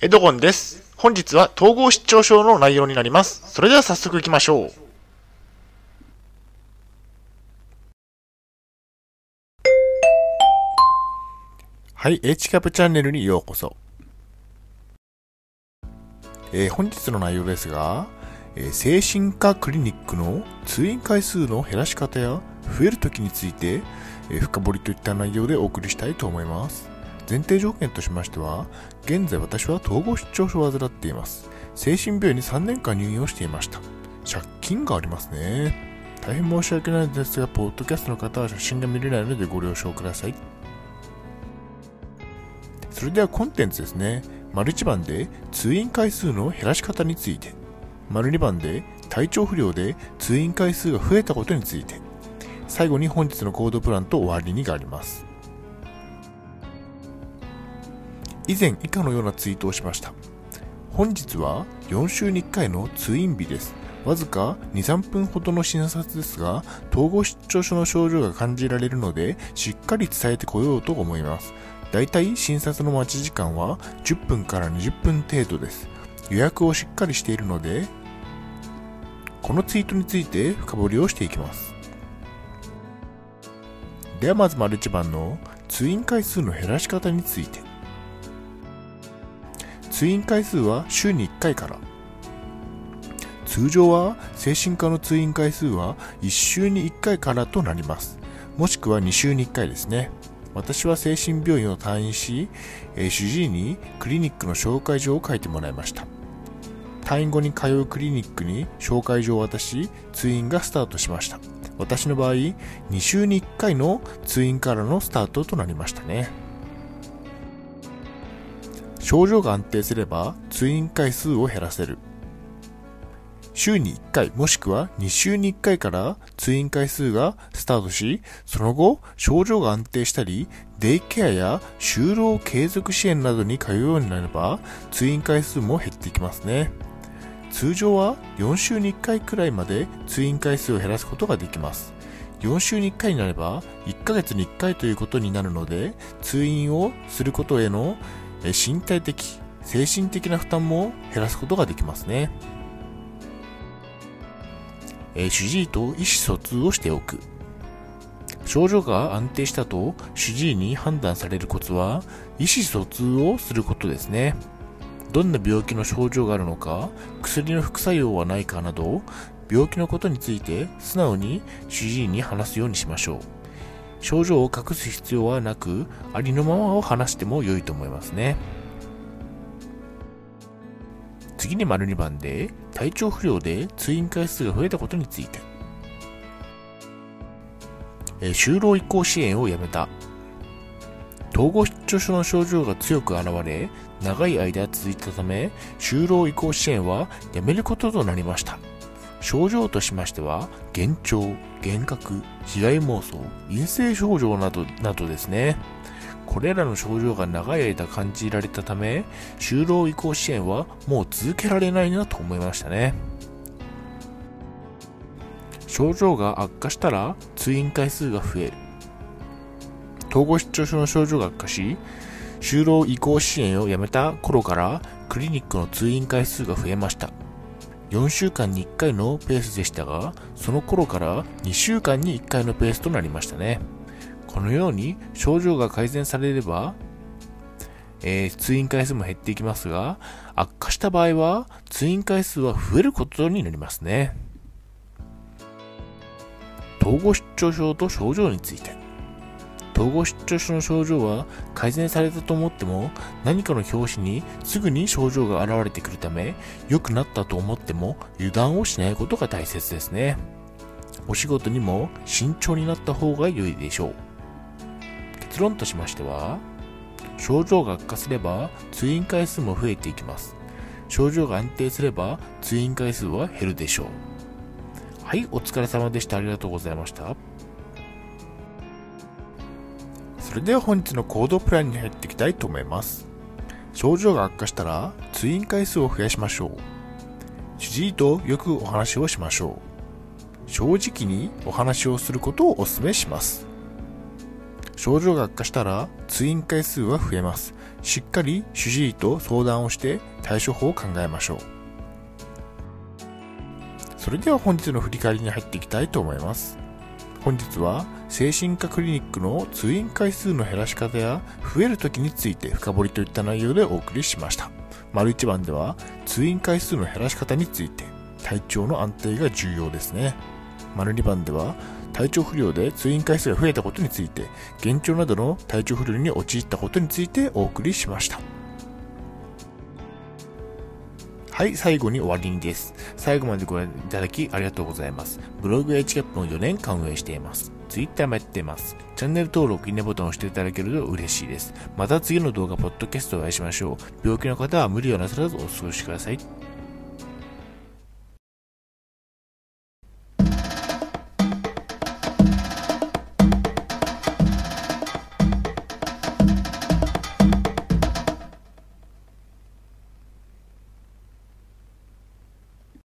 エドゴンです。本日は統合失調症の内容になります。それでは早速行きましょう。はい、H キャプチャンネルにようこそ。えー本日の内容ですが、えー精神科クリニックの通院回数の減らし方や増える時について、えー深掘りといった内容でお送りしたいと思います。前提条件としましては、現在私は統合失調症を患っています。精神病院に3年間入院をしていました。借金がありますね。大変申し訳ないですが、ポッドキャストの方は写真が見れないのでご了承ください。それではコンテンツですね。丸1番で通院回数の減らし方について。丸2番で体調不良で通院回数が増えたことについて。最後に本日のコードプランと終わりにがあります。以前以下のようなツイートをしました。本日は4週に1回の通院日です。わずか2、3分ほどの診察ですが、統合失調症の症状が感じられるので、しっかり伝えてこようと思います。だいたい診察の待ち時間は10分から20分程度です。予約をしっかりしているので、このツイートについて深掘りをしていきます。ではまず丸1番の通院回数の減らし方について。通院回数は週に1回から。通常は精神科の通院回数は1週に1回からとなります。もしくは2週に1回ですね。私は精神病院を退院し、え主治医にクリニックの紹介状を書いてもらいました。退院後に通うクリニックに紹介状を渡し、通院がスタートしました。私の場合、2週に1回の通院からのスタートとなりましたね。症状が安定すれば通院回数を減らせる。週に1回もしくは2週に1回から通院回数がスタートし、その後症状が安定したり、デイケアや就労継続支援などに通うようになれば通院回数も減っていきますね。通常は4週に1回くらいまで通院回数を減らすことができます。4週に1回になれば1ヶ月に1回ということになるので、通院をすることへの身体的、精神的な負担も減らすことができますね。主治医と意思疎通をしておく。症状が安定したと主治医に判断されるコツは意思疎通をすることですね。どんな病気の症状があるのか、薬の副作用はないかなど、病気のことについて素直に主治医に話すようにしましょう。症状を隠す必要はなく、ありのままを話しても良いと思いますね。次に丸2番で、体調不良で通院回数が増えたことについて。え就労移行支援をやめた。統合失調症の症状が強く現れ、長い間続いたため、就労移行支援はやめることとなりました。症状としましては、幻聴、幻覚、被害妄想、陰性症状など、などですね。これらの症状が長い間感じられたため、就労移行支援はもう続けられないなと思いましたね。症状が悪化したら通院回数が増える。統合失調症の症状が悪化し、就労移行支援をやめた頃からクリニックの通院回数が増えました。4週間に1回のペースでしたが、その頃から2週間に1回のペースとなりましたね。このように症状が改善されれば、えー通院回数も減っていきますが、悪化した場合は通院回数は増えることになりますね。統合失調症と症状について。統合失調症の症状は改善されたと思っても何かの拍子にすぐに症状が現れてくるため良くなったと思っても油断をしないことが大切ですね。お仕事にも慎重になった方が良いでしょう。結論としましては、症状が悪化すれば通院回数も増えていきます。症状が安定すれば通院回数は減るでしょう。はい、お疲れ様でした。ありがとうございました。それでは本日の行動プランに入っていきたいと思います。症状が悪化したら通院回数を増やしましょう。主治医とよくお話をしましょう。正直にお話をすることをお勧めします。症状が悪化したら通院回数は増えます。しっかり主治医と相談をして対処法を考えましょう。それでは本日の振り返りに入っていきたいと思います。本日は精神科クリニックの通院回数の減らし方や増える時について深掘りといった内容でお送りしました。丸一番では通院回数の減らし方について体調の安定が重要ですね。丸2番では体調不良で通院回数が増えたことについて幻聴などの体調不良に陥ったことについてお送りしました。はい、最後に終わりにです。最後までご覧いただきありがとうございます。ブログや HCAP の4年間運営しています。Twitter もやってます。チャンネル登録、いいねボタンを押していただけると嬉しいです。また次の動画、ポッドキャストでお会いしましょう。病気の方は無理をなさらずお過ごしください。